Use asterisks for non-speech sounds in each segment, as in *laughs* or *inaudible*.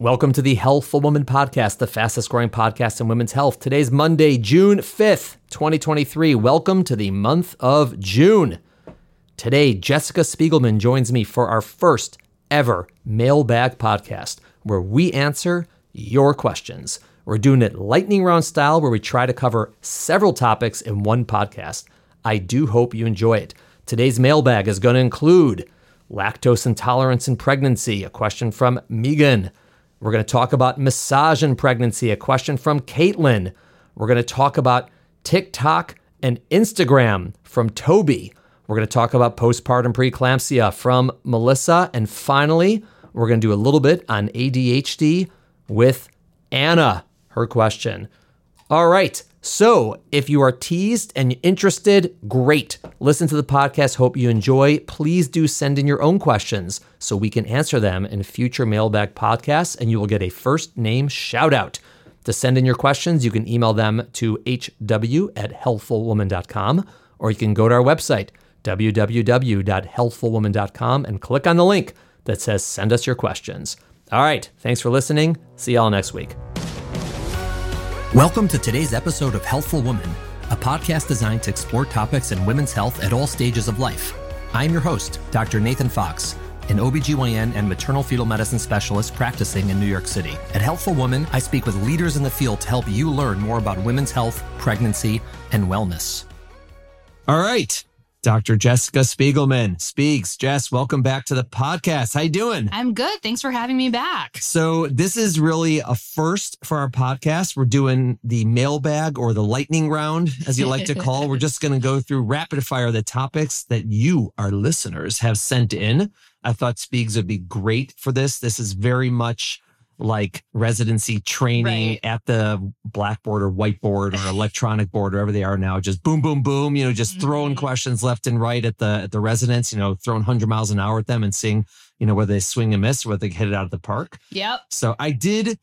Welcome to the Healthful Woman Podcast, the fastest growing podcast in women's health. Today's Monday, June 5th, 2023. Welcome to the month of June. Today, Jessica Spiegelman joins me for our first ever mailbag podcast where we answer your questions. We're doing it lightning round style where we try to cover several topics in one podcast. I do hope you enjoy it. Today's mailbag is going to include lactose intolerance in pregnancy, a question from Megan. We're going to talk about massage in pregnancy, a question from Caitlin. We're going to talk about TikTok and Instagram from Toby. We're going to talk about postpartum preeclampsia from Melissa. And finally, we're going to do a little bit on ADHD with Anna, her question. All right. So, if you are teased and interested, great. Listen to the podcast. Hope you enjoy. Please do send in your own questions so we can answer them in future mailbag podcasts, and you will get a first name shout out. To send in your questions, you can email them to hw at healthfulwoman.com, or you can go to our website, www.healthfulwoman.com, and click on the link that says send us your questions. All right. Thanks for listening. See y'all next week. Welcome to today's episode of Healthful Woman, a podcast designed to explore topics in women's health at all stages of life. I'm your host, Dr. Nathan Fox, an OBGYN and maternal fetal medicine specialist practicing in New York City. At Healthful Woman, I speak with leaders in the field to help you learn more about women's health, pregnancy, and wellness. All right. Dr. Jessica Spiegelman speaks. Jess, welcome back to the podcast. How you doing? I'm good. Thanks for having me back. So this is really a first for our podcast. We're doing the mailbag or the lightning round, as you like to call. We're just going to go through rapid fire the topics that you, our listeners, have sent in. I thought Speaks would be great for this. This is very much like residency training Right. at the blackboard or whiteboard or *laughs* electronic board, wherever they are now. Just boom, boom, boom. You know, just throwing Mhm. questions left and right at the at the residents. You know, throwing hundred miles an hour at them and seeing you know whether they swing and miss or whether they hit it out of the park. Yep. So I did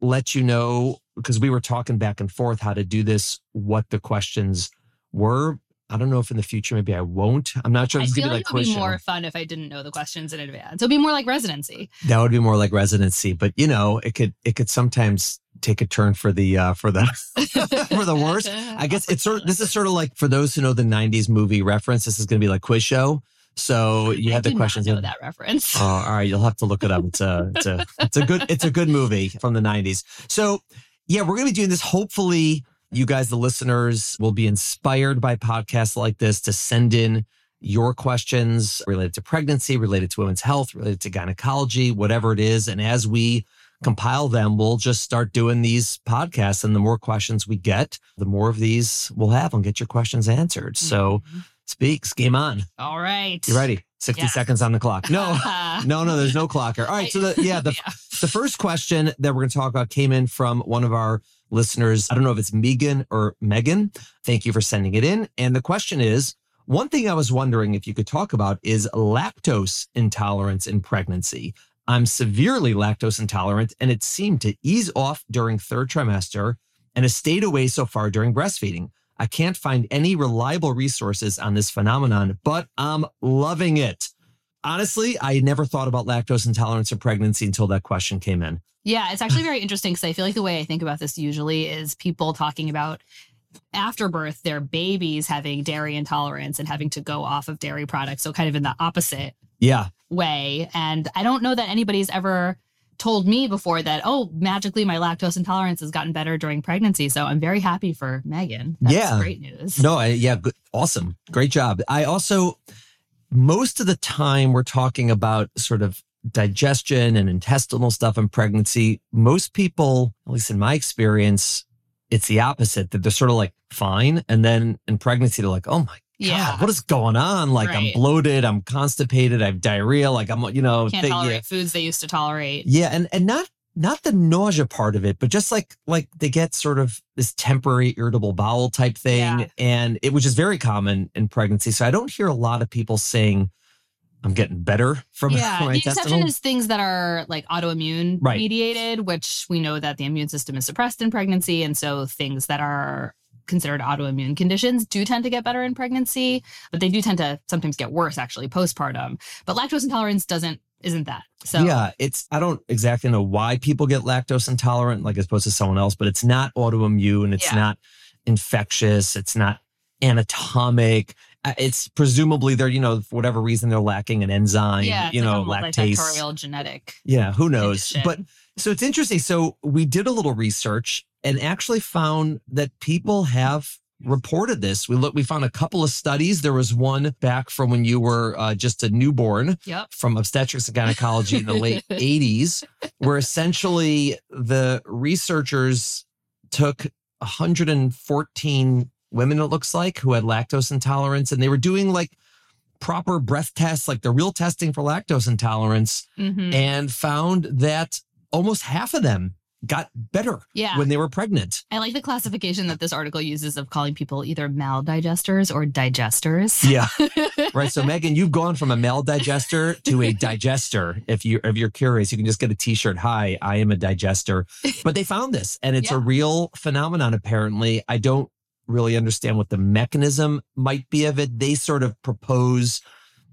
let you know because we were talking back and forth how to do this, what the questions were. I don't know if in the future maybe I won't. I'm not sure. I feel gonna like be it would be more fun if I didn't know the questions in advance. It'll be more like residency. That would be more like residency, but you know, it could it could sometimes take a turn for the uh for the *laughs* for the worst. I guess it's sort of, this is sort of like for those who know the '90s movie reference. This is going to be like quiz show. So you I have the questions. Not know that reference. Oh, all right. You'll have to look it up. It's a, it's a, it's a good, it's a good movie from the '90s. So, yeah, we're going to be doing this. Hopefully, you guys, the listeners, will be inspired by podcasts like this to send in your questions related to pregnancy, related to women's health, related to gynecology, whatever it is. And as we compile them, we'll just start doing these podcasts. And the more questions we get, the more of these we'll have and get your questions answered. So, Mhm. speaks, game on. all right. You ready? 60 Yeah. seconds on the clock. No. *laughs* No, no, there's no clocker. All right. So the yeah, the *laughs* Yeah. the first question that we're going to talk about came in from one of our listeners. I don't know if it's Megan or Megan. Thank you for sending it in. And the question is, one thing I was wondering if you could talk about is lactose intolerance in pregnancy. I'm severely lactose intolerant and it seemed to ease off during third trimester and has stayed away so far during breastfeeding. I can't find any reliable resources on this phenomenon, but I'm loving it. Honestly, I never thought about lactose intolerance in pregnancy until that question came in. Yeah, it's actually very interesting because I feel like the way I think about this usually is people talking about after birth, their babies having dairy intolerance and having to go off of dairy products. So, kind of in the opposite Yeah. way. And I don't know that anybody's ever told me before that, oh, magically my lactose intolerance has gotten better during pregnancy. So, I'm very happy for Megan. That's Yeah. great news. No, I, yeah, good, awesome. Great job. I also, most of the time, we're talking about sort of digestion and intestinal stuff in pregnancy. Most people, at least in my experience, it's the opposite that they're sort of like fine. And then in pregnancy, they're like, oh my Yeah. God, what is going on? Like I'm bloated, I'm constipated, I have diarrhea, like I'm, you know, Can't thi- tolerate yeah. foods they used to tolerate. Yeah, and and not not the nausea part of it, but just like like they get sort of this temporary irritable bowel type thing, Yeah. and it which is very common in pregnancy. So I don't hear a lot of people saying, "I'm getting better from yeah, *laughs* my the exception is things that are like autoimmune Right. mediated, which we know that the immune system is suppressed in pregnancy, and so things that are considered autoimmune conditions do tend to get better in pregnancy, but they do tend to sometimes get worse actually postpartum. But lactose intolerance doesn't isn't that? So yeah, it's I don't exactly know why people get lactose intolerant, like as opposed to someone else, but it's not autoimmune, and it's Yeah. not infectious, it's not anatomic. It's presumably they're, you know, for whatever reason they're lacking an enzyme, yeah, you know, like a lactase. genetic. Yeah, who knows? condition. But so it's interesting. So we did a little research and actually found that people have reported this. We look, we found a couple of studies. There was one back from when you were uh, just a newborn Yep. from obstetrics and gynecology in the late *laughs* 80s, where essentially the researchers took 114 women, it looks like, who had lactose intolerance, and they were doing like proper breath tests, like the real testing for lactose intolerance, Mhm. and found that almost half of them got better Yeah. when they were pregnant. I like the classification that this article uses of calling people either maldigesters or digesters. Yeah. *laughs* right. So Megan, you've gone from a maldigester to a digester. If you if you're curious, you can just get a t-shirt. Hi, I am a digester. But they found this and it's a real phenomenon apparently. I don't really understand what the mechanism might be of it. They sort of propose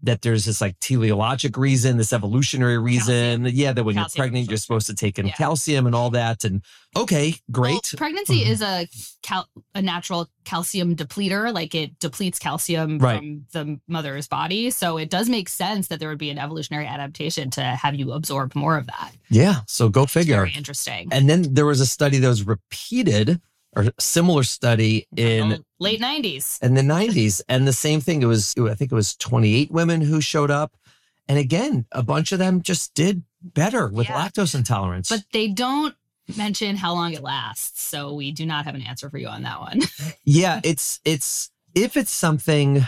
that there's this like teleologic reason, this evolutionary reason. Yeah, that when Calcium you're pregnant, you're supposed to take in Yeah. calcium and all that. And okay, great. Well, pregnancy Mhm. is a cal- a natural calcium depleter. Like it depletes calcium Right. from the mother's body. So it does make sense that there would be an evolutionary adaptation to have you absorb more of that. yeah. So go It's figure. very interesting. And then there was a study that was repeated or similar study in The late 90s. in the 90s and the same thing it was i think it was 28 women who showed up and again a bunch of them just did better with Yeah. lactose intolerance But they don't mention how long it lasts. So we do not have an answer for you on that one. *laughs* yeah it's it's if it's something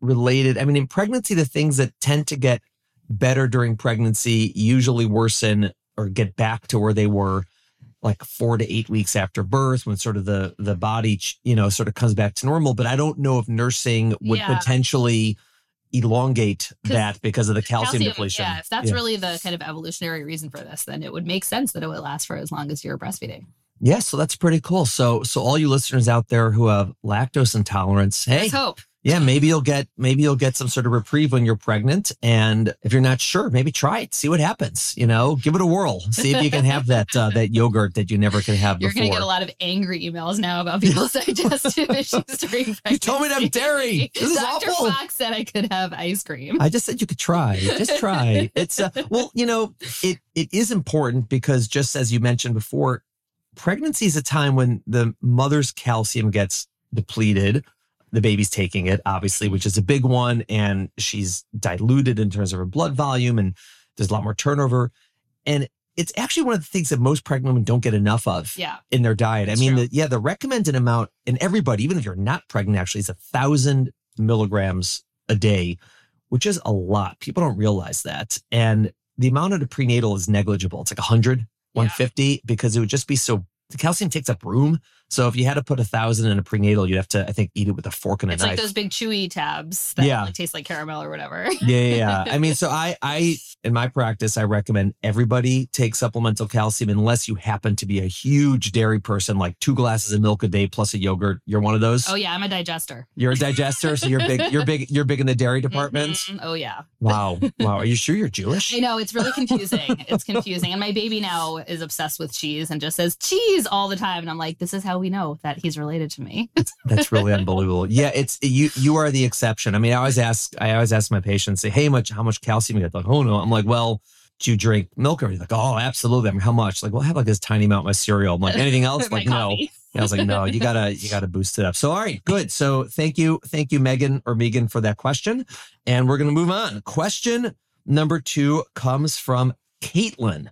related i mean in pregnancy the things that tend to get better during pregnancy usually worsen or get back to where they were like four to eight weeks after birth when sort of the the body you know sort of comes back to normal but i don't know if nursing would Yeah. potentially elongate that because of the calcium, depletion Yeah, if that's Yeah. really the kind of evolutionary reason for this, then it would make sense that it would last for as long as you're breastfeeding. Yeah, so that's pretty cool. So, so all you listeners out there who have lactose intolerance, hey, Let's hope. Yeah, maybe you'll get maybe you'll get some sort of reprieve when you're pregnant. And if you're not sure, maybe try it, see what happens. You know, give it a whirl, see if you can have that uh, that yogurt that you never could have You're going to get a lot of angry emails now about people's *laughs* digestive issues during pregnancy. *laughs* You told me to have dairy. This is Dr. awful. Fox said I could have ice cream. I just said you could try. Just try. It's uh, well, you know, it it is important because just as you mentioned before, pregnancy is a time when the mother's calcium gets depleted. The baby's taking it, obviously, which is a big one, and she's diluted in terms of her blood volume, and there's a lot more turnover. And it's actually one of the things that most pregnant women don't get enough of yeah. in their diet. I mean, the, yeah, the recommended amount in everybody, even if you're not pregnant, actually is a thousand milligrams a day, which is a lot. People don't realize that. And the amount of the prenatal is negligible. It's like 100, 150, because it would just be so, the calcium takes up room. So if you had to put a thousand in a prenatal, you'd have to, I think, eat it with a fork and a It's knife. It's like those big chewy tabs that Yeah. like, taste like caramel or whatever. *laughs* yeah, yeah, yeah. I mean, so *laughs* I, I, in my practice, I recommend everybody take supplemental calcium unless you happen to be a huge dairy person, like two glasses of milk a day plus a yogurt. You're one of those. Oh yeah, I'm a digester. You're a digester, so you're big. You're big. You're big in the dairy department. Mhm. Oh yeah. Wow, wow. Are you sure you're Jewish? I know it's really confusing. it's confusing. And my baby now is obsessed with cheese and just says cheese all the time. And I'm like, this is how we know that he's related to me. *laughs* That's really unbelievable. Yeah, it's you. You are the exception. I mean, I always ask. I always ask my patients, say, "Hey, much? How much calcium you get?" Like, oh no. I'm like, well. Do you drink milk or like, oh, absolutely. I'm like, how much? Like, well, I have like this tiny amount of my cereal. I'm like, anything else? *laughs* Like, no. I was like, no, you gotta, you gotta boost it up. So, all right, good. So, thank you, thank you, Megan or Megan, for that question. And we're gonna move on. Question number two comes from Caitlin.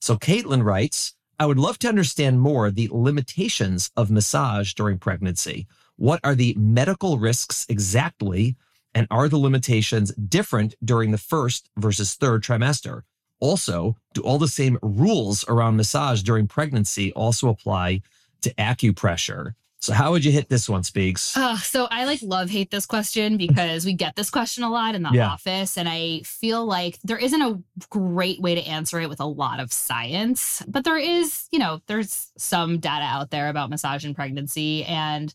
So, Caitlin writes, I would love to understand more the limitations of massage during pregnancy. What are the medical risks exactly? And are the limitations different during the first versus third trimester? Also, do all the same rules around massage during pregnancy also apply to acupressure? So, how would you hit this one, Speaks? Uh, so I like love hate this question because we get this question a lot in the Yeah. office, and I feel like there isn't a great way to answer it with a lot of science, but there is, you know, there's some data out there about massage and pregnancy, and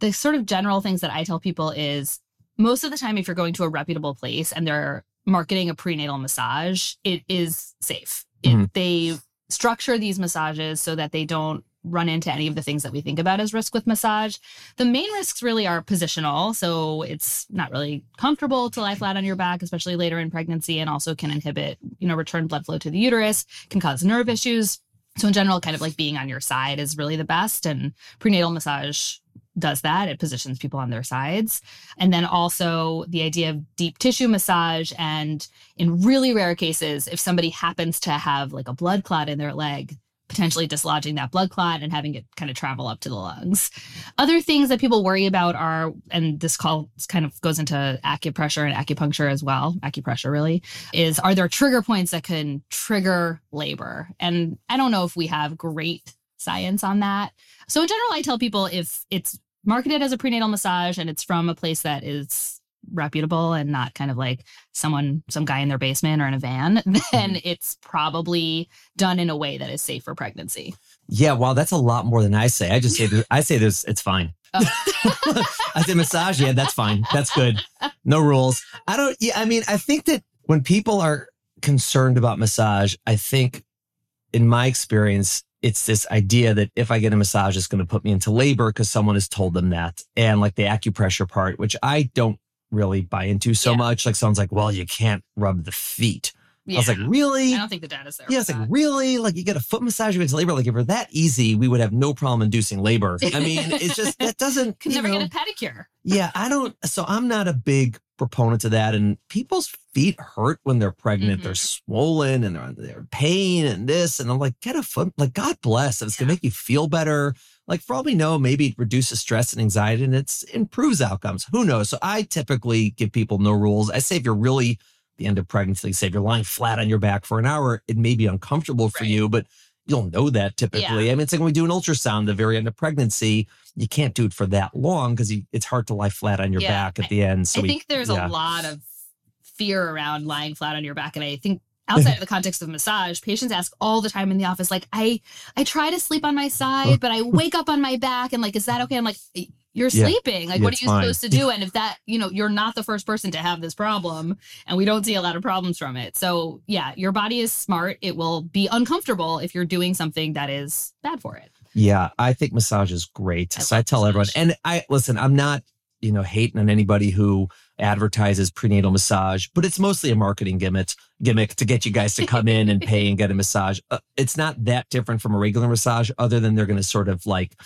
the sort of general things that I tell people is most of the time, if you're going to a reputable place and they're marketing a prenatal massage, it is safe. It, Mhm. They structure these massages so that they don't run into any of the things that we think about as risk with massage. The main risks really are positional. So it's not really comfortable to lie flat on your back, especially later in pregnancy, and also can inhibit, you know, return blood flow to the uterus, can cause nerve issues. So in general, kind of like being on your side is really the best. And prenatal massage does that. It positions people on their sides. And then also the idea of deep tissue massage. And in really rare cases, if somebody happens to have like a blood clot in their leg, potentially dislodging that blood clot and having it kind of travel up to the lungs. Other things that people worry about are, and this call kind of goes into acupressure and acupuncture as well, acupressure really, is are there trigger points that can trigger labor? And I don't know if we have great science on that. So in general, I tell people if it's marketed as a prenatal massage and it's from a place that is reputable and not kind of like someone some guy in their basement or in a van *laughs* then mm-hmm. it's probably done in a way that is safe for pregnancy Yeah, wow, that's a lot more than I say. I just say that I say this, it's fine. *laughs* Oh. I say massage, yeah, that's fine. That's good. No rules. I don't yeah, I mean, I think that when people are concerned about massage, I think in my experience, it's this idea that if I get a massage, it's going to put me into labor because someone has told them that. And like the acupressure part, which I don't really buy into so Yeah. much. Like someone's like, well, you can't rub the feet. yeah I was like, really? I don't think the data's there Yeah, it's like that. really like you get a foot massage against labor. Like if it were that easy, we would have no problem inducing labor. I mean, it's just that *laughs* doesn't. could never know, get a pedicure yeah, I don't. So I'm not a big proponent of that. And people's feet hurt when they're pregnant. They're Mhm. swollen and they're they're in pain and this. And I'm like, get a foot. Like God bless. It's gonna make you feel better. Like for all we know, maybe it reduces stress and anxiety and it improves outcomes. Who knows? So I typically give people no rules. I say if you're really the end of pregnancy, say if you're lying flat on your back for an hour, it may be uncomfortable for Right. you, but you'll know that typically. I mean, it's like when we do an ultrasound the very end of pregnancy, you can't do it for that long because it's hard to lie flat on your Yeah, back at the end. So I we, think there's yeah. a lot of fear around lying flat on your back. And I think outside of the context of massage, patients ask all the time in the office, like, I I try to sleep on my side, but I wake up on my back and like, is that okay? I'm like, you're Yeah. sleeping. Like, Yeah, what are you fine. supposed to do? And if that, you know, you're not the first person to have this problem, and we don't see a lot of problems from it. So yeah, your body is smart. It will be uncomfortable if you're doing something that is bad for it. Yeah, I think massage is great. I so I tell everyone, and I listen, I'm not, you know, hating on anybody who advertises prenatal massage, but it's mostly a marketing gimmick gimmick to get you guys to come in and pay and get a massage. Uh, it's not that different from a regular massage, other than they're going to sort of like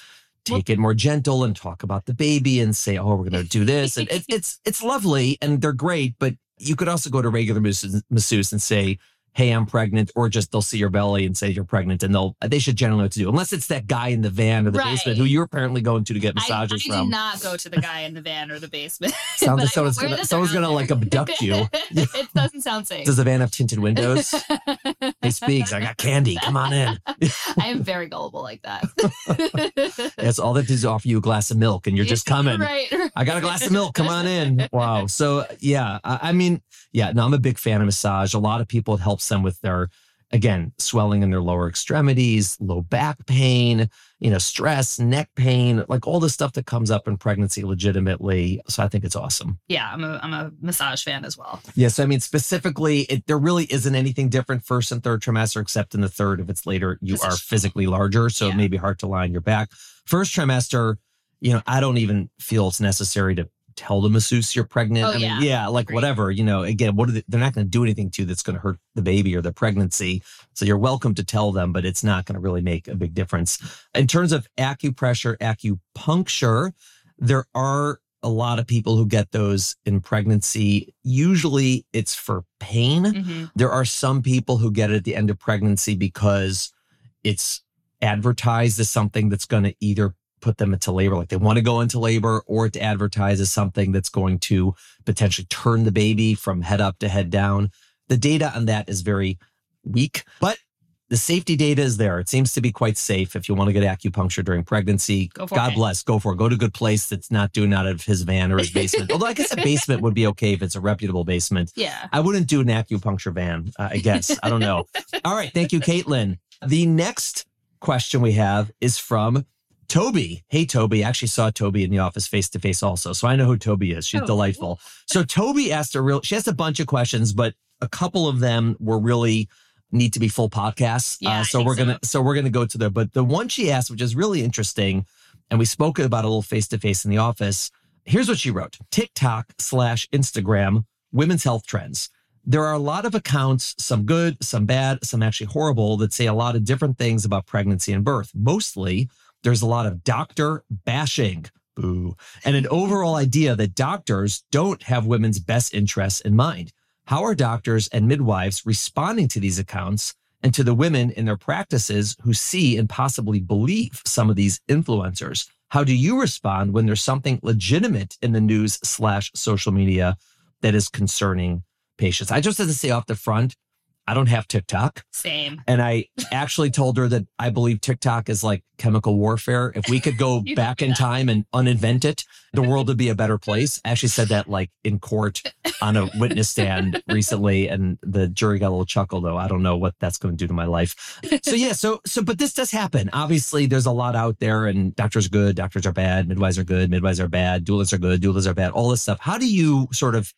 take it more gentle and talk about the baby and say, "Oh, we're going to do this," and it, *laughs* it's it's lovely and they're great. But you could also go to regular masseuse and say, "Hey, I'm pregnant," or just they'll see your belly and say you're pregnant, and they'll they should generally know what to do, unless it's that guy in the van or the Right. basement who you're apparently going to to get massages I, I massages did from. not go to the guy in the van or the basement. *laughs* Sounds like someone's gonna someone's gonna there. like abduct you. *laughs* it doesn't sound safe. Does the van have tinted windows? *laughs* Hey, Speaks, I got candy. Come on in. I am very gullible like that. That's all that is offer you a glass of milk, and you're just coming. Right. I got a glass of milk. Come on in. Wow. So yeah, I, I mean, yeah. No, I'm a big fan of massage. A lot of people it helps them with their, again, swelling in their lower extremities, low back pain, you know, stress, neck pain, like all the stuff that comes up in pregnancy legitimately. So I think it's awesome. Yeah, I'm a I'm a massage fan as well. Yes, I mean specifically, it, there really isn't anything different first and third trimester, except in the third, if it's later, you are physically larger, so it may be hard to lie on your back. First trimester, you know, I don't even feel it's necessary to tell the masseuse you're pregnant. Oh, I mean, yeah. like Agreed. whatever, you know. Again, what are they, they're not going to do anything to you that's going to hurt the baby or the pregnancy. So you're welcome to tell them, but it's not going to really make a big difference. In terms of acupressure, acupuncture, there are a lot of people who get those in pregnancy. Usually it's for pain. Mhm. There are some people who get it at the end of pregnancy because it's advertised as something that's going to either put them into labor, like they want to go into labor, or to advertise as something that's going to potentially turn the baby from head up to head down. The data on that is very weak, but the safety data is there. It seems to be quite safe if you want to get acupuncture during pregnancy. God it. bless. Go for it. Go to a good place that's not doing out of his van or his basement. *laughs* Although I guess a basement would be okay if it's a reputable basement. Yeah. I wouldn't do an acupuncture van, uh, I guess. I don't know. *laughs* All right. Thank you, Caitlin. The next question we have is from Toby, hey Toby, I actually saw Toby in the office face to face also. So I know who Toby is. She's Oh, delightful. So Toby asked a real she asked a bunch of questions, but a couple of them were really need to be full podcasts. Yeah, uh, so we're so. gonna so we're gonna go to there. But the one she asked, which is really interesting, and we spoke about a little face to face in the office. Here's what she wrote: TikTok slash Instagram women's health trends. There are a lot of accounts, some good, some bad, some actually horrible, that say a lot of different things about pregnancy and birth. Mostly, there's a lot of doctor bashing, boo, and an overall idea that doctors don't have women's best interests in mind. How are doctors and midwives responding to these accounts and to the women in their practices who see and possibly believe some of these influencers? How do you respond when there's something legitimate in the news slash social media that is concerning patients? I just have to say off the front, I don't have TikTok. Same. And I actually told her that I believe TikTok is like chemical warfare. If we could go *laughs* back in time and uninvent it, the world would be a better place. I actually said that like in court on a witness stand recently, and the jury got a little chuckle though. I don't know what that's going to do to my life. So yeah, so so but this does happen. Obviously, there's a lot out there, and doctors are good, doctors are bad, midwives are good, midwives are bad, doulas are good, doulas are bad, all this stuff. How do you sort of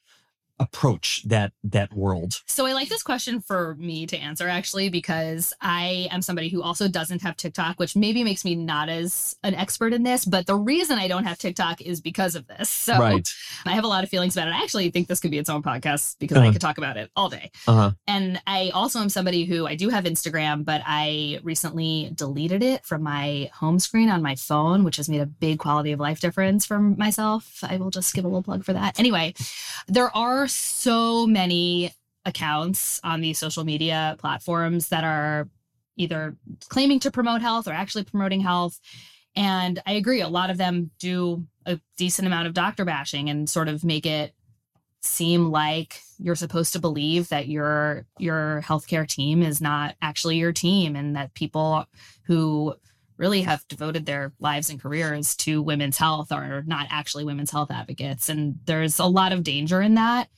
approach that that world? So I like this question for me to answer actually because I am somebody who also doesn't have TikTok, which maybe makes me not as an expert in this. But the reason I don't have TikTok is because of this. So Right. *laughs* I have a lot of feelings about it. I actually think this could be its own podcast because I Uh-huh. could talk about it all day. Uh-huh. And I also am somebody who I do have Instagram, but I recently deleted it from my home screen on my phone, which has made a big quality of life difference for myself. I will just give a little plug for that. Anyway, there are so many accounts on these social media platforms that are either claiming to promote health or actually promoting health. And I agree, a lot of them do a decent amount of doctor bashing and sort of make it seem like you're supposed to believe that your your healthcare team is not actually your team and that people who really have devoted their lives and careers to women's health are not actually women's health advocates. And there's a lot of danger in that.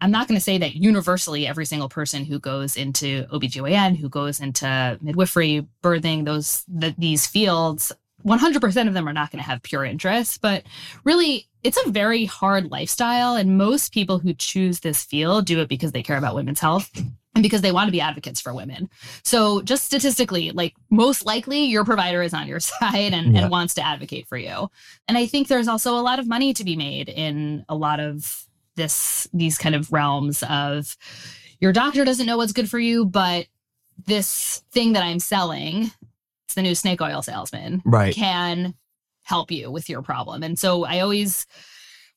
I'm not going to say that universally every single person who goes into obgyn who goes into midwifery birthing those the, these fields 100% of them are not going to have pure interest. But really it's a very hard lifestyle and most people who choose this field do it because they care about women's health and because they want to be advocates for women so just statistically like most likely your provider is on your *laughs* side and, Yeah. and wants to advocate for you and i think there's also a lot of money to be made in a lot of this these kind of realms of your doctor doesn't know what's good for you but this thing that i'm selling it's the new snake oil salesman Right. can help you with your problem. And so I always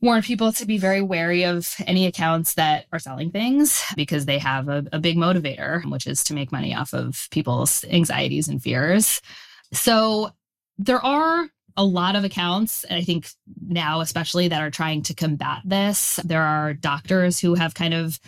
warn people to be very wary of any accounts that are selling things because they have a, a big motivator, which is to make money off of people's anxieties and fears. So there are a lot of accounts, and I think now, especially, that are trying to combat this. There are doctors who have kind of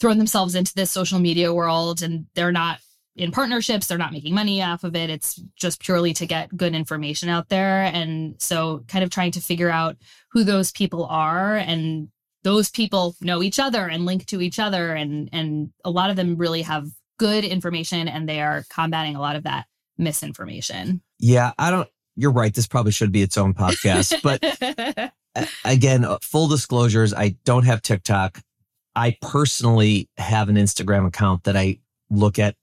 thrown themselves into this social media world and they're not in partnerships they're not making money off of it it's just purely to get good information out there and so kind of trying to figure out who those people are and those people know each other and link to each other and and a lot of them really have good information and they are combating a lot of that misinformation Yeah, I don't. You're right. This probably should be its own podcast. *laughs* But again, uh, full disclosures, I don't have TikTok. I personally have an Instagram account that I look at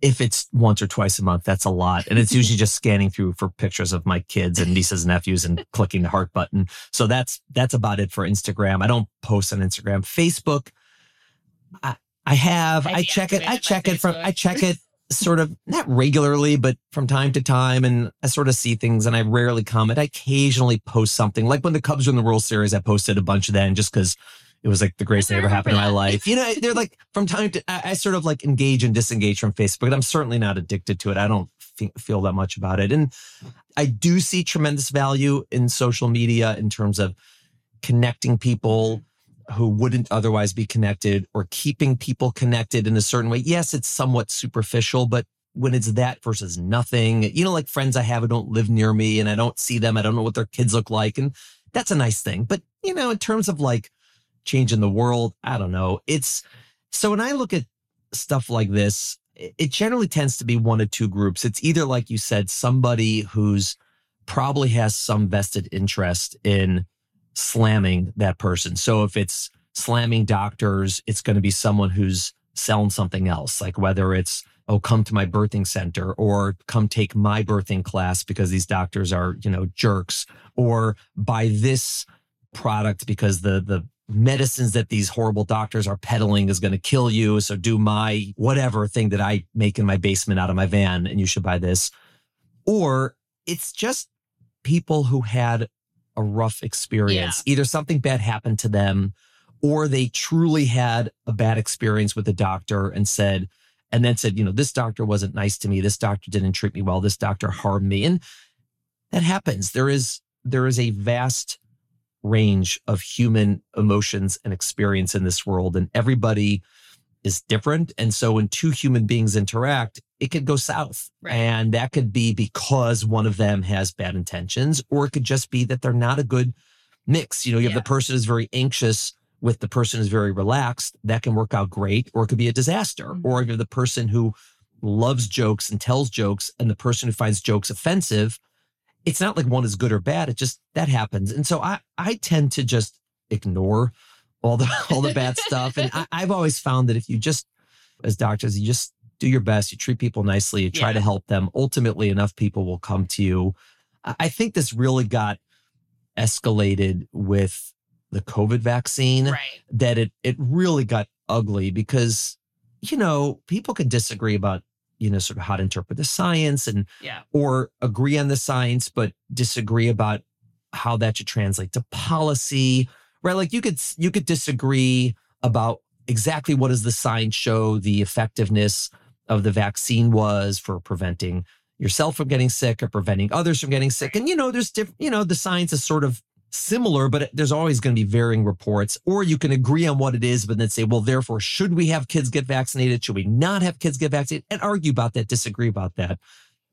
if it's once or twice a month. That's a lot. And it's usually just scanning through for pictures of my kids and nieces and nephews and clicking the heart button. So that's that's about it for Instagram. I don't post on Instagram. Facebook, I, I have. I I check it. I check it from I check it sort of not regularly, but from time to time. And I sort of see things and I rarely comment. I occasionally post something like when the Cubs were in the World Series, I posted a bunch of then just because it was like the greatest thing ever happened in my *laughs* life. You know, they're like from time to, I, I sort of like engage and disengage from Facebook, but I'm certainly not addicted to it. I don't fe- feel that much about it. And I do see tremendous value in social media in terms of connecting people who wouldn't otherwise be connected or keeping people connected in a certain way. Yes, it's somewhat superficial, but when it's that versus nothing, you know, like friends I have who don't live near me and I don't see them, I don't know what their kids look like. And that's a nice thing. But, you know, in terms of like changing the world, I don't know. It's so when I look at stuff like this, it generally tends to be one of two groups. It's either, like you said, somebody who's probably has some vested interest in slamming that person. So if it's slamming doctors, it's going to be someone who's selling something else, like whether it's, oh, come to my birthing center or come take my birthing class because these doctors are, you know, jerks or buy this product because the, the, medicines that these horrible doctors are peddling is going to kill you. So do my whatever thing that I make in my basement out of my van and you should buy this. Or it's just people who had a rough experience. Yeah. Either something bad happened to them or they truly had a bad experience with a doctor and said, and then said, you know, this doctor wasn't nice to me. This doctor didn't treat me well. This doctor harmed me. And that happens. There is, there is a vast range of human emotions and experience in this world. And everybody is different. And so when two human beings interact, it could go south. Right. And that could be because one of them has bad intentions, or it could just be that they're not a good mix. You know, you have the person who's very anxious with the person who's very relaxed. That can work out great, or it could be a disaster. Mm-hmm. Or you have the person who loves jokes and tells jokes and the person who finds jokes offensive. It's not like one is good or bad. It just that happens. And so I I tend to just ignore all the *laughs* all the bad stuff. And I, I've always found that if you just as doctors, you just do your best, you treat people nicely, you try yeah. to help them. Ultimately, enough people will come to you. I think this really got escalated with the COVID vaccine. Right. That it it really got ugly because, you know, people can disagree about, you know, sort of how to interpret the science and yeah. or agree on the science, but disagree about how that should translate to policy. Right. Like you could you could disagree about exactly what does the science show the effectiveness of the vaccine was for preventing yourself from getting sick or preventing others from getting sick. And, you know, there's different, you know, the science is sort of similar, but there's always going to be varying reports. Or you can agree on what it is, but then say, well, therefore, should we have kids get vaccinated? Should we not have kids get vaccinated? And argue about that, disagree about that.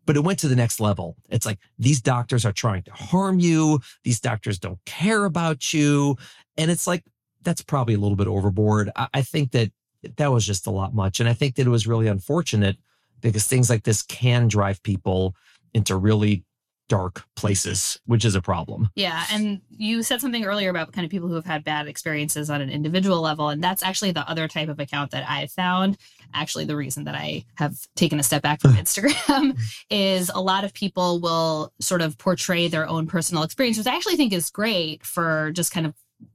But it went to the next level. It's like these doctors are trying to harm you. These doctors don't care about you. And it's like, that's probably a little bit overboard. I, I think that that was just a lot much. And I think that it was really unfortunate because things like this can drive people into really dark places, which is a problem. Yeah. And you said something earlier about kind of people who have had bad experiences on an individual level. And that's actually the other type of account that I've found. Actually, the reason that I have taken a step back from *sighs* Instagram *laughs* is a lot of people will sort of portray their own personal experience, which I actually think is great for just kind of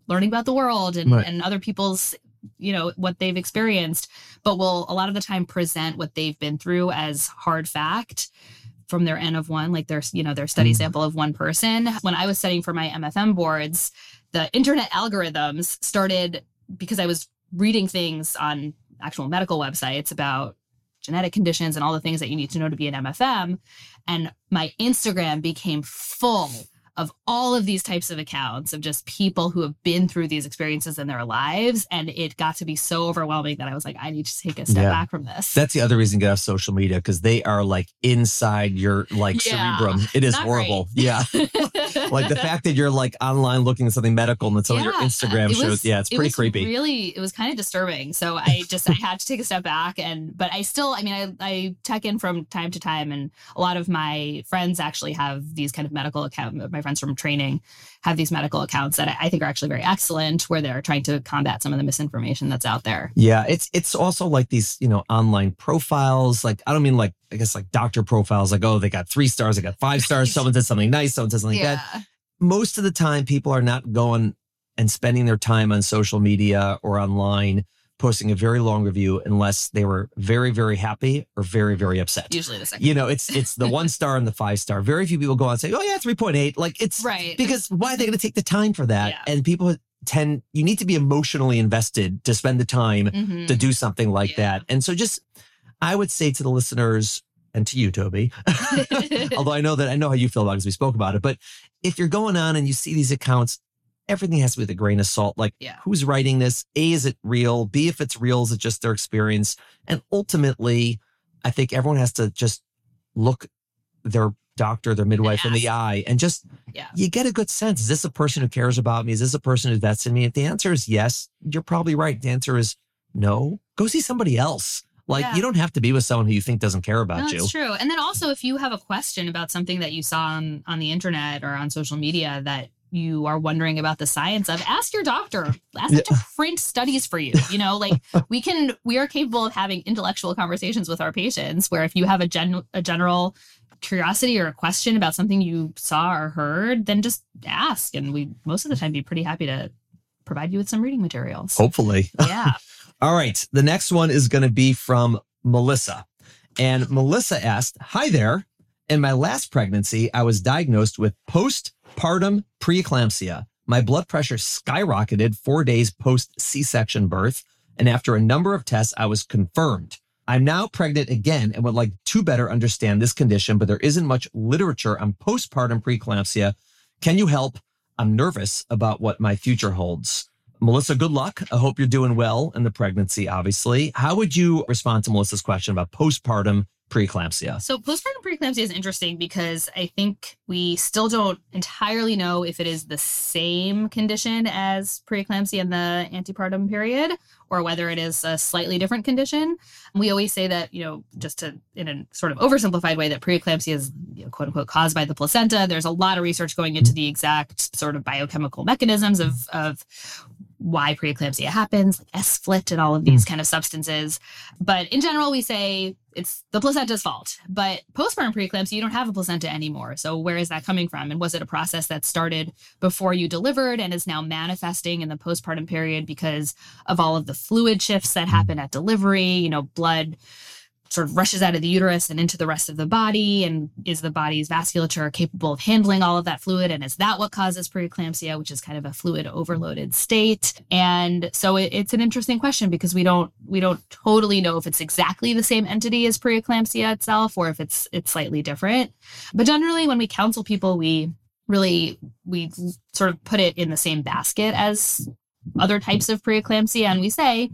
learning about the world and, right. and other people's you know what they've experienced but will a lot of the time present what they've been through as hard fact from their n of one like their you know their study mm. sample of one person when i was studying for my mfm boards the internet algorithms started because i was reading things on actual medical websites about genetic conditions and all the things that you need to know to be an mfm and my instagram became full of all of these types of accounts of just people who have been through these experiences in their lives. And it got to be so overwhelming that I was like, I need to take a step yeah. back from this. That's the other reason to get off social media because they are like inside your like yeah, cerebrum. It is horrible. Right. Yeah. *laughs* like the fact that you're like online looking at something medical and some yeah, of your Instagram was, shows. Yeah, it's pretty it creepy. Really, it was kind of disturbing. So I just I had to take a step back and but I still, I mean, I, I check in from time to time and a lot of my friends actually have these kind of medical accounts. My friends from training have these medical accounts that I think are actually very excellent, where they're trying to combat some of the misinformation that's out there. Yeah, it's it's also like these you know online profiles. Like I don't mean like I guess like doctor profiles. Like oh they got three stars, they got five stars. *laughs* Someone said something nice, someone said something yeah. that. Most of the time, people are not going and spending their time on social media or online posting a very long review unless they were very, very happy or very, very upset. Usually the second. You know, it's it's the *laughs* one star and the five star. Very few people go on and say, "Oh yeah, three point eight. Like it's right because why are they going to take the time for that? Yeah. And people tend you need to be emotionally invested to spend the time mm-hmm. to do something like yeah. that. And so just I would say to the listeners and to you, Toby, *laughs* although I know that I know how you feel about it because we spoke about it, but if you're going on and you see these accounts everything has to be with a grain of salt. Like, yeah. who's writing this? A, is it real? B, if it's real, is it just their experience? And ultimately, I think everyone has to just look their doctor, their midwife in the eye and just, yeah. you get a good sense. Is this a person who cares about me? Is this a person who vets in me? If the answer is yes, you're probably right. The answer is no, go see somebody else. Like Yeah. you don't have to be with someone who you think doesn't care about No, you. that's true. And then also, if you have a question about something that you saw on, on the internet or on social media that you are wondering about the science of, ask your doctor. Ask them to print studies for you. You know, like *laughs* we can, we are capable of having intellectual conversations with our patients. Where if you have a gen, a general curiosity or a question about something you saw or heard, then just ask, and we most of the time be pretty happy to provide you with some reading materials. Hopefully. Yeah. All right. The next one is going to be from Melissa. And Melissa asked, Hi there. In my last pregnancy, I was diagnosed with postpartum preeclampsia. My blood pressure skyrocketed four days post C section birth. And after a number of tests, I was confirmed. I'm now pregnant again and would like to better understand this condition, but there isn't much literature on postpartum preeclampsia. Can you help? I'm nervous about what my future holds. Melissa, good luck. I hope you're doing well in the pregnancy, obviously. How would you respond to Melissa's question about postpartum preeclampsia? So postpartum preeclampsia is interesting because I think we still don't entirely know if it is the same condition as preeclampsia in the antepartum period or whether it is a slightly different condition. We always say that, you know, just to in a sort of oversimplified way that preeclampsia is you know, quote unquote caused by the placenta. There's a lot of research going into the exact sort of biochemical mechanisms of of why preeclampsia happens, like sFlt and all of these hmm. kind of substances. But in general, we say it's the placenta's fault. But postpartum preeclampsia, you don't have a placenta anymore. So where is that coming from? And was it a process that started before you delivered and is now manifesting in the postpartum period because of all of the fluid shifts that happen at delivery? You know, blood sort of rushes out of the uterus and into the rest of the body and is the body's vasculature capable of handling all of that fluid? And is that what causes preeclampsia which is kind of a fluid overloaded state? And so it, it's an interesting question because we don't we don't totally know if it's exactly the same entity as preeclampsia itself or if it's it's slightly different. But generally when we counsel people we really we sort of put it in the same basket as other types of preeclampsia and we say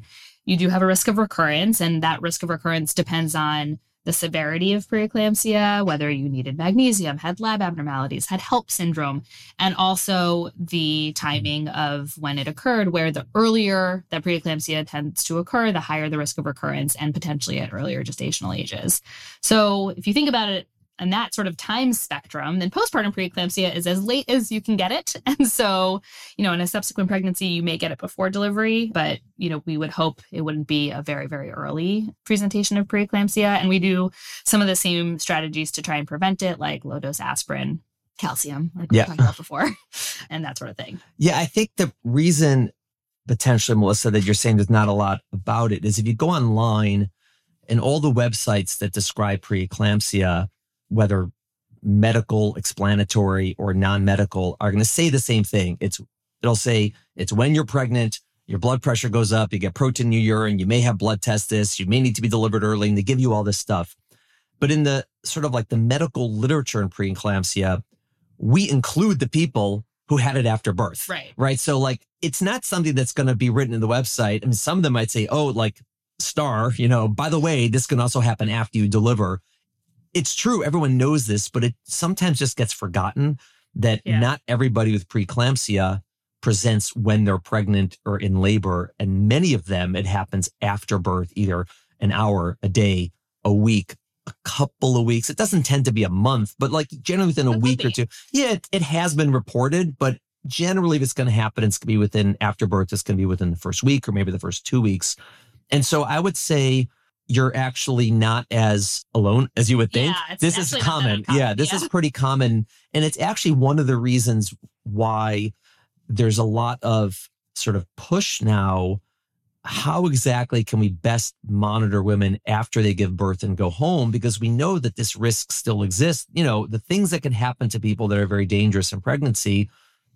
you do have a risk of recurrence, and that risk of recurrence depends on the severity of preeclampsia, whether you needed magnesium, had lab abnormalities, had HELLP syndrome, and also the timing of when it occurred, where the earlier that preeclampsia tends to occur, the higher the risk of recurrence and potentially at earlier gestational ages. So if you think about it and that sort of time spectrum, then postpartum preeclampsia is as late as you can get it. *laughs* And so, you know, in a subsequent pregnancy, you may get it before delivery, but, you know, we would hope it wouldn't be a very, very early presentation of preeclampsia. And we do some of the same strategies to try and prevent it, like low dose aspirin, calcium, like we Yeah. talked about before, *laughs* and that sort of thing. Yeah, I think the reason potentially, Melissa, that you're saying there's not a lot about it is if you go online and all the websites that describe preeclampsia, whether medical, explanatory, or non-medical, are going to say the same thing. It's it'll say it's when you're pregnant, your blood pressure goes up, you get protein in your urine, you may have blood testis, you may need to be delivered early, and they give you all this stuff. But in the sort of like the medical literature in preeclampsia, we include the people who had it after birth. Right. Right. So like it's not something that's going to be written in the website. I mean, some of them might say, oh, like star, you know, by the way, this can also happen after you deliver. It's true. Everyone knows this, but it sometimes just gets forgotten that Yeah. not everybody with preeclampsia presents when they're pregnant or in labor. And many of them, it happens after birth, either an hour, a day, a week, a couple of weeks. It doesn't tend to be a month, but like generally within a It week or two. Yeah, it, it has been reported, but generally if it's going to happen, it's going to be within after birth. It's going to be within the first week or maybe the first two weeks. And so I would say you're actually not as alone as you would think. Yeah, this is common. Yeah, this yeah. is pretty common. And it's actually one of the reasons why there's a lot of sort of push now. How exactly can we best monitor women after they give birth and go home? Because we know that this risk still exists. You know, the things that can happen to people that are very dangerous in pregnancy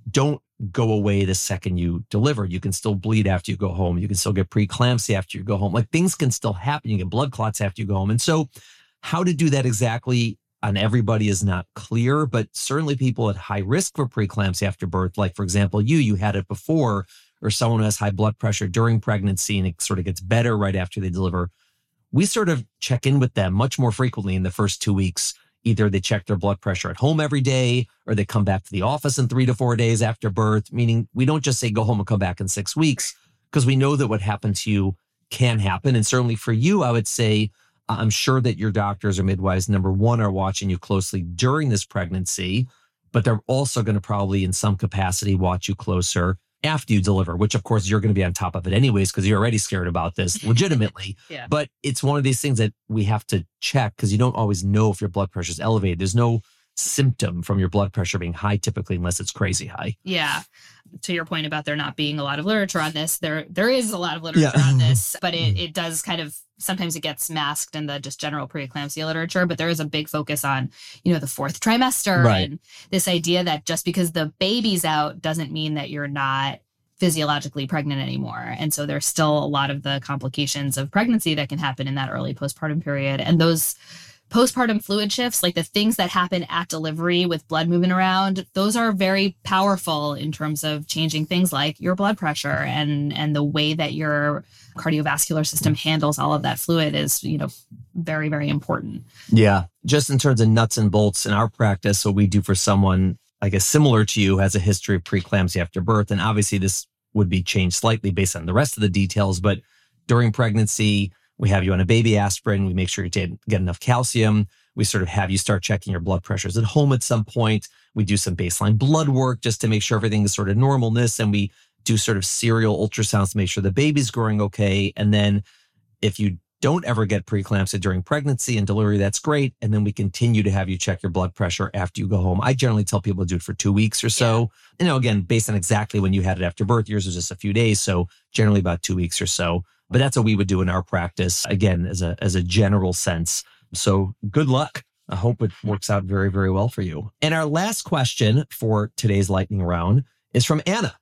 don't go away the second you deliver. You can still bleed after you go home. You can still get preeclampsia after you go home. Like things can still happen. You get blood clots after you go home. And so, how to do that exactly on everybody is not clear, but certainly people at high risk for preeclampsia after birth, like for example, you, you had it before, or someone who has high blood pressure during pregnancy and it sort of gets better right after they deliver. We sort of check in with them much more frequently in the first two weeks. Either they check their blood pressure at home every day, or they come back to the office in three to four days after birth, meaning we don't just say go home and come back in six weeks, because we know that what happened to you can happen. And certainly for you, I would say, I'm sure that your doctors or midwives, number one, are watching you closely during this pregnancy, but they're also going to probably, in some capacity, watch you closer after you deliver, which of course you're going to be on top of it anyways, because you're already scared about this *laughs* legitimately. Yeah. But it's one of these things that we have to check because you don't always know if your blood pressure is elevated. There's no symptom from your blood pressure being high typically unless it's crazy high. Yeah. To your point about there not being a lot of literature on this, there there is a lot of literature Yeah. on this, *laughs* but it, Mm. it does kind of sometimes it gets masked in the just general preeclampsia literature, but there is a big focus on, you know, the fourth trimester Right. and this idea that just because the baby's out doesn't mean that you're not physiologically pregnant anymore. And so there's still a lot of the complications of pregnancy that can happen in that early postpartum period. And those postpartum fluid shifts, like the things that happen at delivery with blood moving around, those are very powerful in terms of changing things like your blood pressure and and the way that your cardiovascular system handles all of that fluid is, you know, very very important. Yeah. Just in terms of nuts and bolts in our practice, what we do for someone, I guess, similar to you, has a history of preeclampsia after birth. And obviously, this would be changed slightly based on the rest of the details. But during pregnancy, we have you on a baby aspirin. We make sure you get enough calcium. We sort of have you start checking your blood pressures at home at some point. We do some baseline blood work just to make sure everything is sort of normalness. And we do sort of serial ultrasounds to make sure the baby's growing okay. And then if you don't ever get preeclampsia during pregnancy and delivery, that's great. And then we continue to have you check your blood pressure after you go home. I generally tell people to do it for two weeks or so. You know, again, based on exactly when you had it after birth, yours was just a few days. So generally about two weeks or so. But that's what we would do in our practice, again, as a as a general sense. So good luck. I hope it works out very, very well for you. And our last question for today's lightning round is from Anna.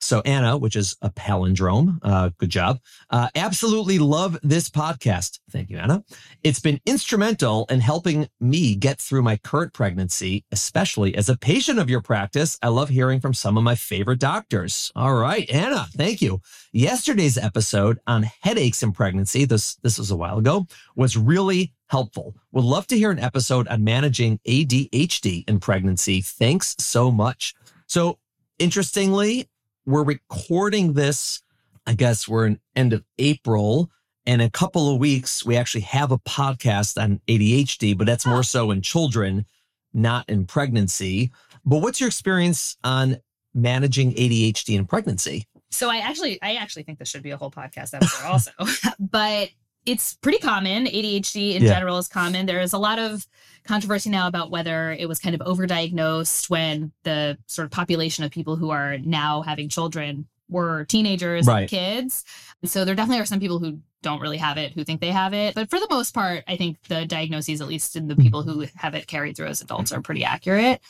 So Anna, which is a palindrome, uh, good job. Uh, absolutely love this podcast. Thank you, Anna. It's been instrumental in helping me get through my current pregnancy, especially as a patient of your practice. I love hearing from some of my favorite doctors. All right, Anna, thank you. Yesterday's episode on headaches in pregnancy, this this was a while ago, was really helpful. Would love to hear an episode on managing ADHD in pregnancy. Thanks so much. So interestingly, we're recording this. I guess we're in end of April. And in a couple of weeks, we actually have a podcast on ADHD, but that's more so in children, not in pregnancy. But what's your experience on managing ADHD in pregnancy? So I actually I actually think this should be a whole podcast episode also. *laughs* but it's pretty common. ADHD in Yeah. general is common. There is a lot of controversy now about whether it was kind of overdiagnosed when the sort of population of people who are now having children were teenagers Right. and kids. So there definitely are some people who don't really have it who think they have it. But for the most part, I think the diagnoses, at least in the hmm. people who have it carried through as adults, are pretty accurate.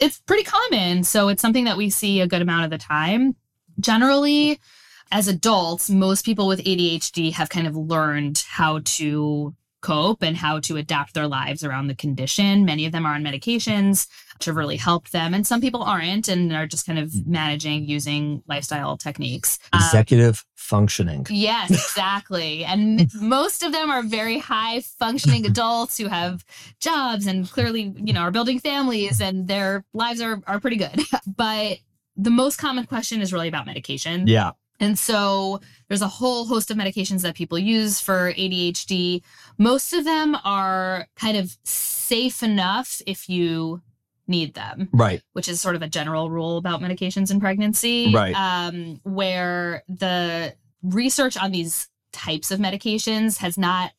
It's pretty common. So it's something that we see a good amount of the time. Generally, as adults, most people with ADHD have kind of learned how to cope and how to adapt their lives around the condition. Many of them are on medications to really help them, and some people aren't and are just kind of managing using lifestyle techniques. Um, Executive functioning. Yes, *laughs* exactly. and most of them are very high functioning adults who have jobs and clearly, you know, are building families and their lives are, are pretty good. *laughs* but the most common question is really about medication. Yeah. And so there's a whole host of medications that people use for ADHD. Most of them are kind of safe enough if you need them Right. which is sort of a general rule about medications in pregnancy. Right. Um, where the research on these types of medications has not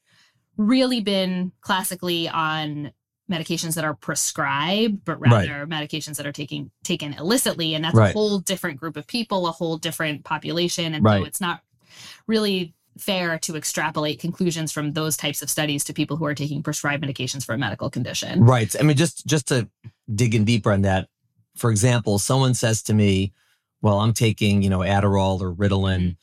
really been classically on medications that are prescribed, but Right. rather medications that are taking taken illicitly. And that's Right. a whole different group of people, a whole different population. And Right. so it's not really fair to extrapolate conclusions from those types of studies to people who are taking prescribed medications for a medical condition. Right. I mean, just just to dig in deeper on that, for example, someone says to me, "Well, I'm taking you know Adderall or Ritalin, Mhm.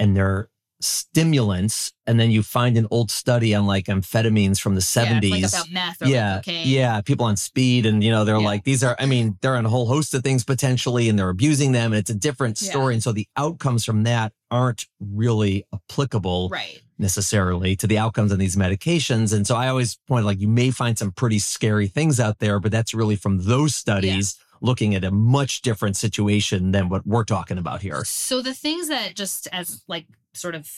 and they're stimulants," and then you find an old study on like amphetamines from the Yeah, seventies. like about meth or yeah, like yeah, people on speed, and you know they're Yeah. like these are. I mean, they're on a whole host of things potentially, and they're abusing them, and it's a different Yeah. story. And so the outcomes from that aren't really applicable Right. necessarily to the outcomes on these medications. And so I always point like you may find some pretty scary things out there, but that's really from those studies looking at a much different situation than what we're talking about here. So the things that just as like sort of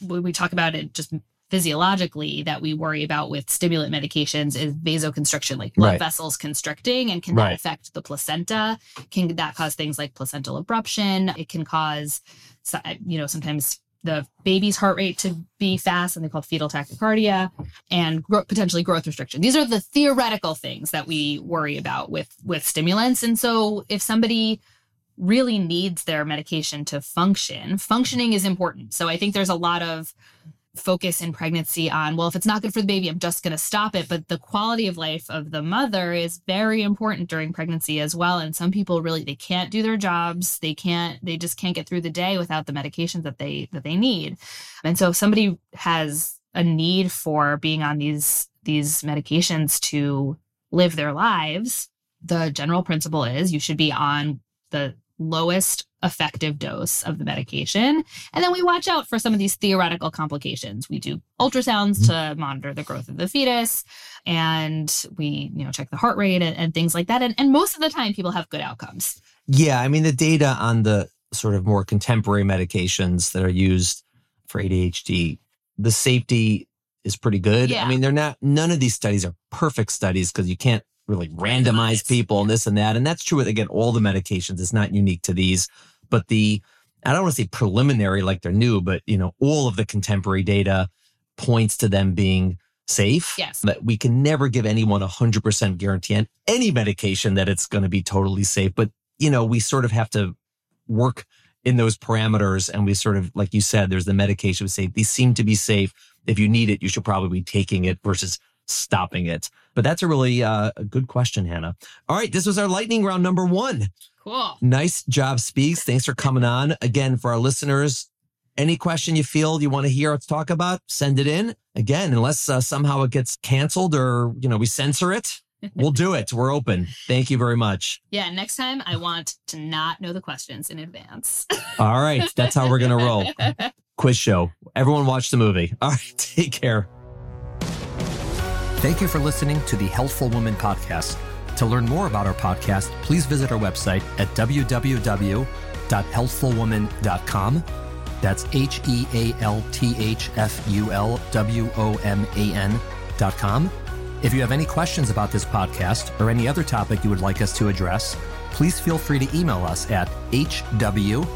when we talk about it just physiologically that we worry about with stimulant medications is vasoconstriction, like blood Right. vessels constricting, and can Right. that affect the placenta? Can that cause things like placental abruption? It can cause, uh, you know, sometimes the baby's heart rate to be fast, something called fetal tachycardia, and gro- potentially growth restriction. These are the theoretical things that we worry about with with stimulants. And so, if somebody really needs their medication to function, functioning is important. So I think there's a lot of focus in pregnancy on, well, if it's not good for the baby, I'm just going to stop it. But the quality of life of the mother is very important during pregnancy as well. And some people really they can't do their jobs. They can't, they just can't get through the day without the medications that they that they need. And so if somebody has a need for being on these these medications to live their lives, the general principle is you should be on the lowest effective dose of the medication. And then we watch out for some of these theoretical complications. We do ultrasounds mm-hmm. to monitor the growth of the fetus and we, you know, check the heart rate and, and things like that. And, and most of the time people have good outcomes. Yeah, I mean the data on the sort of more contemporary medications that are used for ADHD, the safety is pretty good. Yeah. I mean, they're not none of these studies are perfect studies because you can't really randomize people and this and that. And that's true with again all the medications. It's not unique to these, but the I don't want to say preliminary like they're new, but you know, all of the contemporary data points to them being safe. Yes. But we can never give anyone a hundred percent guarantee on any medication that it's going to be totally safe. But you know, we sort of have to work in those parameters. And we sort of, like you said, there's the medication we say these seem to be safe. If you need it, you should probably be taking it versus stopping it. But that's a really uh, good question, Hannah. All right, this was our lightning round number one. Cool. Nice job, Speaks. Thanks for coming on. Again, for our listeners, any question you feel you want to hear us talk about, send it in. Again, unless uh, somehow it gets canceled or, you know, we censor it, we'll do it. We're open. Thank you very much. Yeah. Next time I want to not know the questions in advance. *laughs* All right. That's how we're going to roll. Quiz show. Everyone watch the movie. All right. *laughs* Take care. Thank you for listening to the Healthful Woman podcast. To learn more about our podcast, please visit our website at www.healthfulwoman.com. That's H E A L T H F U L W O M A N dot com. If you have any questions about this podcast or any other topic you would like us to address, please feel free to email us at hw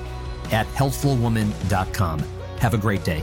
at healthfulwoman.com. Have a great day.